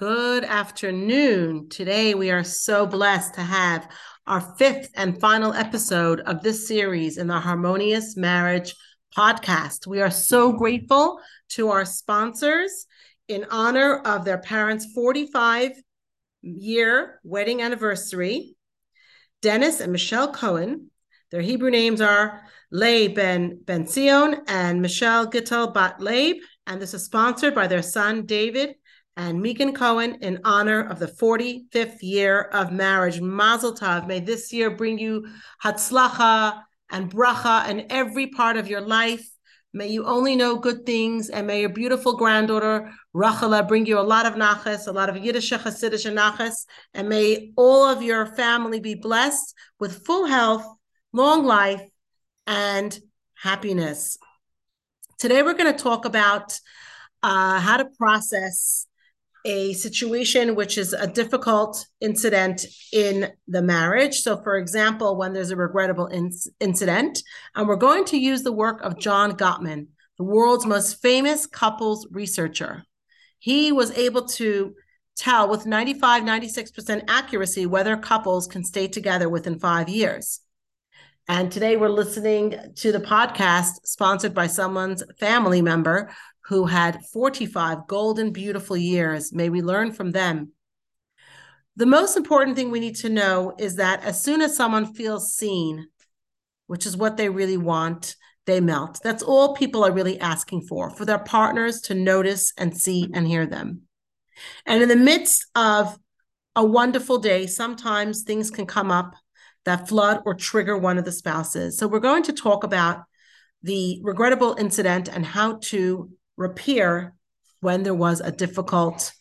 Good afternoon. Today, we are so blessed to have our fifth and final episode of this series in the Harmonious Marriage podcast. We are so grateful to our sponsors in honor of their parents' 45 year wedding anniversary. Dennis and Michelle Cohen. Their Hebrew names are Leib Ben Ben and Michelle Gittel Bat Leib. And this is sponsored by their son David and Megan Cohen in honor of the 45th year of marriage. Mazel Tov. May this year bring you hatzlacha and bracha in every part of your life. May you only know good things, and may your beautiful granddaughter Rachala bring you a lot of nachas, a lot of Yiddishe nachas, and may all of your family be blessed with full health, long life, and happiness. Today, we're going to talk about uh, how to process a situation which is a difficult incident in the marriage. So, for example, when there's a regrettable in- incident, and we're going to use the work of John Gottman, the world's most famous couples researcher. He was able to tell with 95, 96% accuracy whether couples can stay together within five years. And today we're listening to the podcast sponsored by someone's family member who had 45 golden, beautiful years. May we learn from them. The most important thing we need to know is that as soon as someone feels seen, which is what they really want, they melt. That's all people are really asking for, for their partners to notice and see and hear them. And in the midst of a wonderful day, sometimes things can come up that flood or trigger one of the spouses. So we're going to talk about the regrettable incident and how to repair when there was a difficult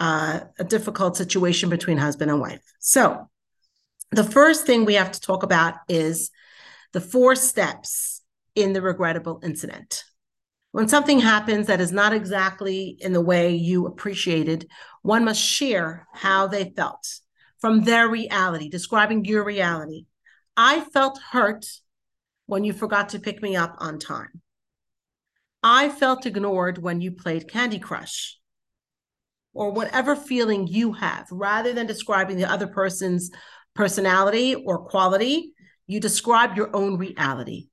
uh, a difficult situation between husband and wife. So, the first thing we have to talk about is the four steps in the regrettable incident. When something happens that is not exactly in the way you appreciated, one must share how they felt from their reality, describing your reality. I felt hurt when you forgot to pick me up on time. I felt ignored when you played Candy Crush, or whatever feeling you have, rather than describing the other person's personality or quality, you describe your own reality.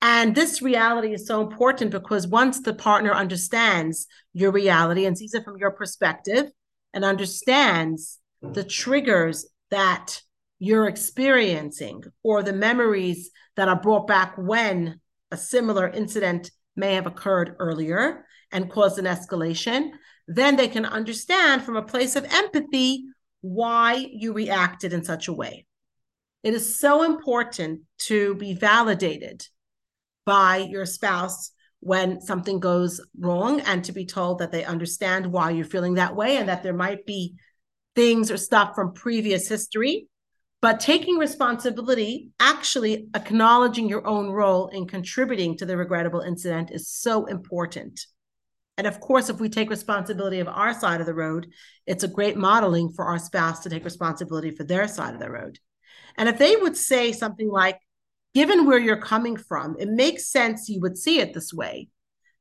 And this reality is so important because once the partner understands your reality and sees it from your perspective and understands the triggers that you're experiencing or the memories that are brought back when a similar incident may have occurred earlier and caused an escalation, then they can understand from a place of empathy why you reacted in such a way. It is so important to be validated by your spouse when something goes wrong and to be told that they understand why you're feeling that way and that there might be things or stuff from previous history but taking responsibility, actually acknowledging your own role in contributing to the regrettable incident is so important. And of course, if we take responsibility of our side of the road, it's a great modeling for our spouse to take responsibility for their side of the road. And if they would say something like, given where you're coming from, it makes sense you would see it this way,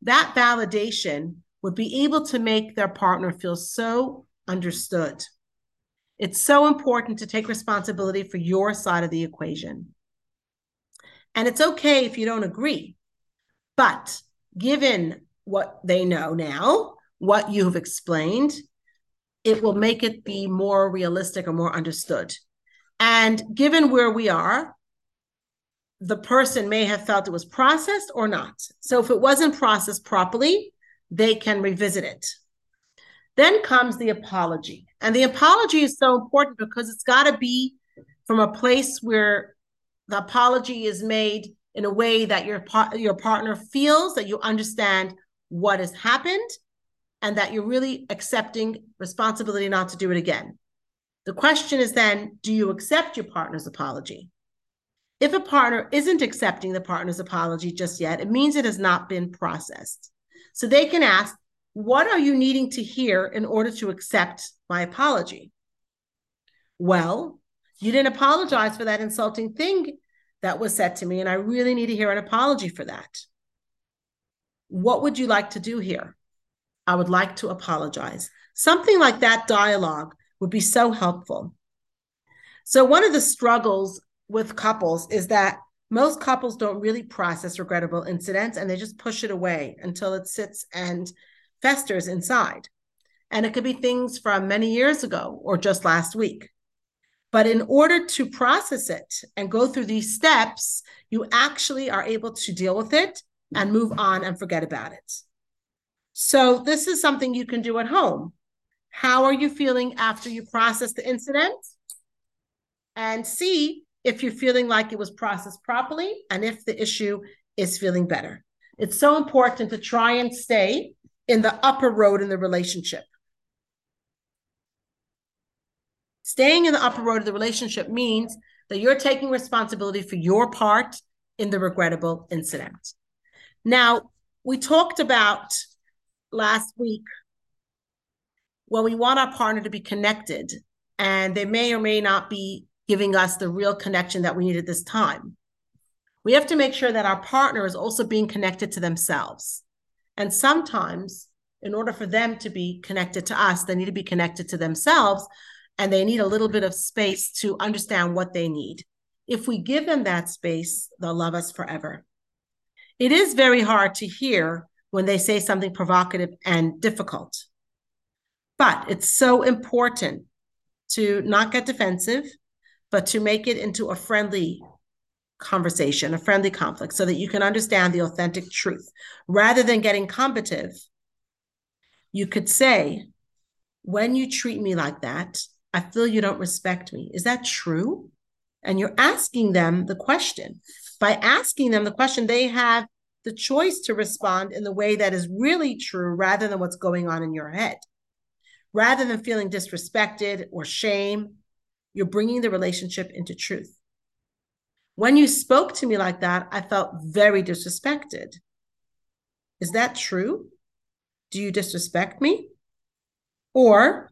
that validation would be able to make their partner feel so understood. It's so important to take responsibility for your side of the equation. And it's okay if you don't agree. But given what they know now, what you've explained, it will make it be more realistic or more understood. And given where we are, the person may have felt it was processed or not. So if it wasn't processed properly, they can revisit it. Then comes the apology. And the apology is so important because it's got to be from a place where the apology is made in a way that your your partner feels that you understand what has happened and that you're really accepting responsibility not to do it again. The question is then, do you accept your partner's apology? If a partner isn't accepting the partner's apology just yet, it means it has not been processed. So they can ask, what are you needing to hear in order to accept my apology? Well, you didn't apologize for that insulting thing that was said to me, and I really need to hear an apology for that. What would you like to do here? I would like to apologize. Something like that dialogue would be so helpful. So, one of the struggles with couples is that most couples don't really process regrettable incidents and they just push it away until it sits and festers inside. And it could be things from many years ago or just last week. But in order to process it and go through these steps, you actually are able to deal with it and move on and forget about it. So, this is something you can do at home. How are you feeling after you process the incident? And see if you're feeling like it was processed properly and if the issue is feeling better. It's so important to try and stay in the upper road in the relationship. Staying in the upper road of the relationship means that you're taking responsibility for your part in the regrettable incident. Now, we talked about last week when we want our partner to be connected, and they may or may not be giving us the real connection that we need at this time. We have to make sure that our partner is also being connected to themselves. And sometimes, in order for them to be connected to us, they need to be connected to themselves and they need a little bit of space to understand what they need. If we give them that space, they'll love us forever. It is very hard to hear when they say something provocative and difficult. But it's so important to not get defensive, but to make it into a friendly conversation, a friendly conflict, so that you can understand the authentic truth. Rather than getting combative, you could say, When you treat me like that, I feel you don't respect me. Is that true? And you're asking them the question. By asking them the question, they have the choice to respond in the way that is really true rather than what's going on in your head. Rather than feeling disrespected or shame, you're bringing the relationship into truth. When you spoke to me like that, I felt very disrespected. Is that true? Do you disrespect me? Or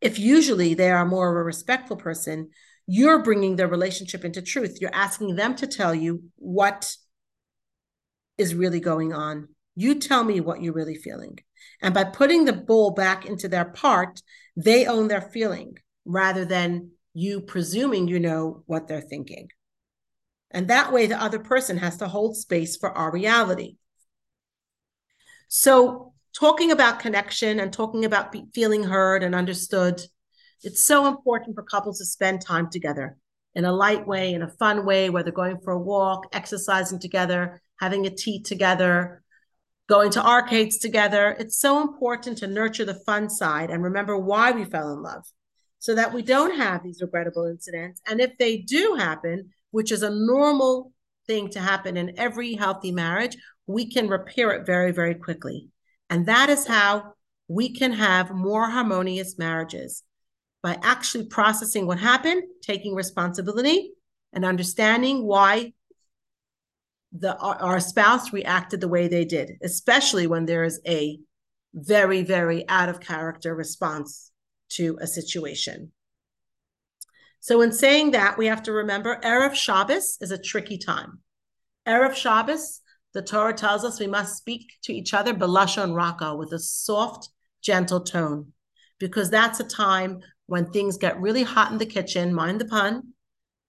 if usually they are more of a respectful person, you're bringing their relationship into truth. You're asking them to tell you what is really going on. You tell me what you're really feeling. And by putting the bull back into their part, they own their feeling rather than you presuming you know what they're thinking. And that way, the other person has to hold space for our reality. So, talking about connection and talking about feeling heard and understood, it's so important for couples to spend time together in a light way, in a fun way, whether going for a walk, exercising together, having a tea together, going to arcades together. It's so important to nurture the fun side and remember why we fell in love so that we don't have these regrettable incidents. And if they do happen, which is a normal thing to happen in every healthy marriage, we can repair it very, very quickly. And that is how we can have more harmonious marriages by actually processing what happened, taking responsibility, and understanding why the our spouse reacted the way they did, especially when there is a very, very out of character response to a situation. So, in saying that, we have to remember Erev Shabbos is a tricky time. Erev Shabbos, the Torah tells us we must speak to each other belashon raka with a soft, gentle tone, because that's a time when things get really hot in the kitchen. Mind the pun.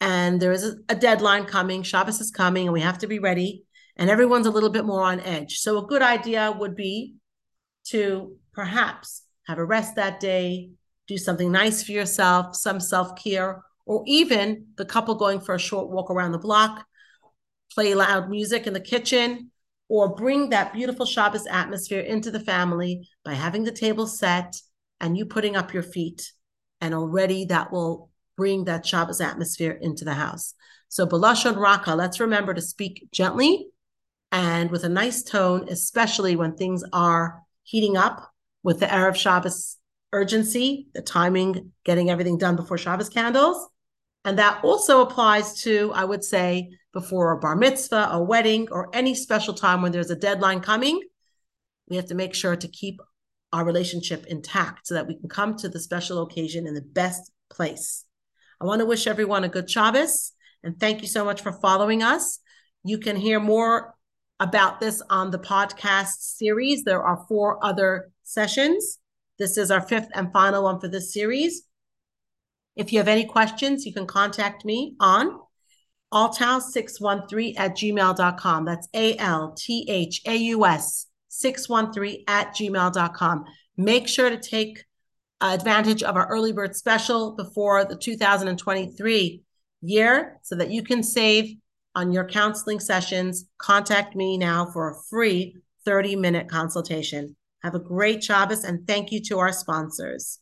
And there is a, a deadline coming. Shabbos is coming, and we have to be ready. And everyone's a little bit more on edge. So, a good idea would be to perhaps have a rest that day, do something nice for yourself, some self care, or even the couple going for a short walk around the block, play loud music in the kitchen, or bring that beautiful Shabbos atmosphere into the family by having the table set and you putting up your feet. And already that will bring that Shabbos atmosphere into the house. So, Balashon Raka, let's remember to speak gently and with a nice tone, especially when things are heating up with the Erev Shabbos urgency, the timing, getting everything done before Shabbos candles. And that also applies to, I would say, before a bar mitzvah, a wedding, or any special time when there's a deadline coming. We have to make sure to keep our relationship intact so that we can come to the special occasion in the best place. I want to wish everyone a good Shabbos and thank you so much for following us. You can hear more about this on the podcast series. There are four other sessions. This is our fifth and final one for this series. If you have any questions, you can contact me on althaus613 at gmail.com. That's A L T H A U S 613 at gmail.com. Make sure to take advantage of our early bird special before the 2023 year so that you can save on your counseling sessions. Contact me now for a free 30 minute consultation. Have a great Shabbos and thank you to our sponsors.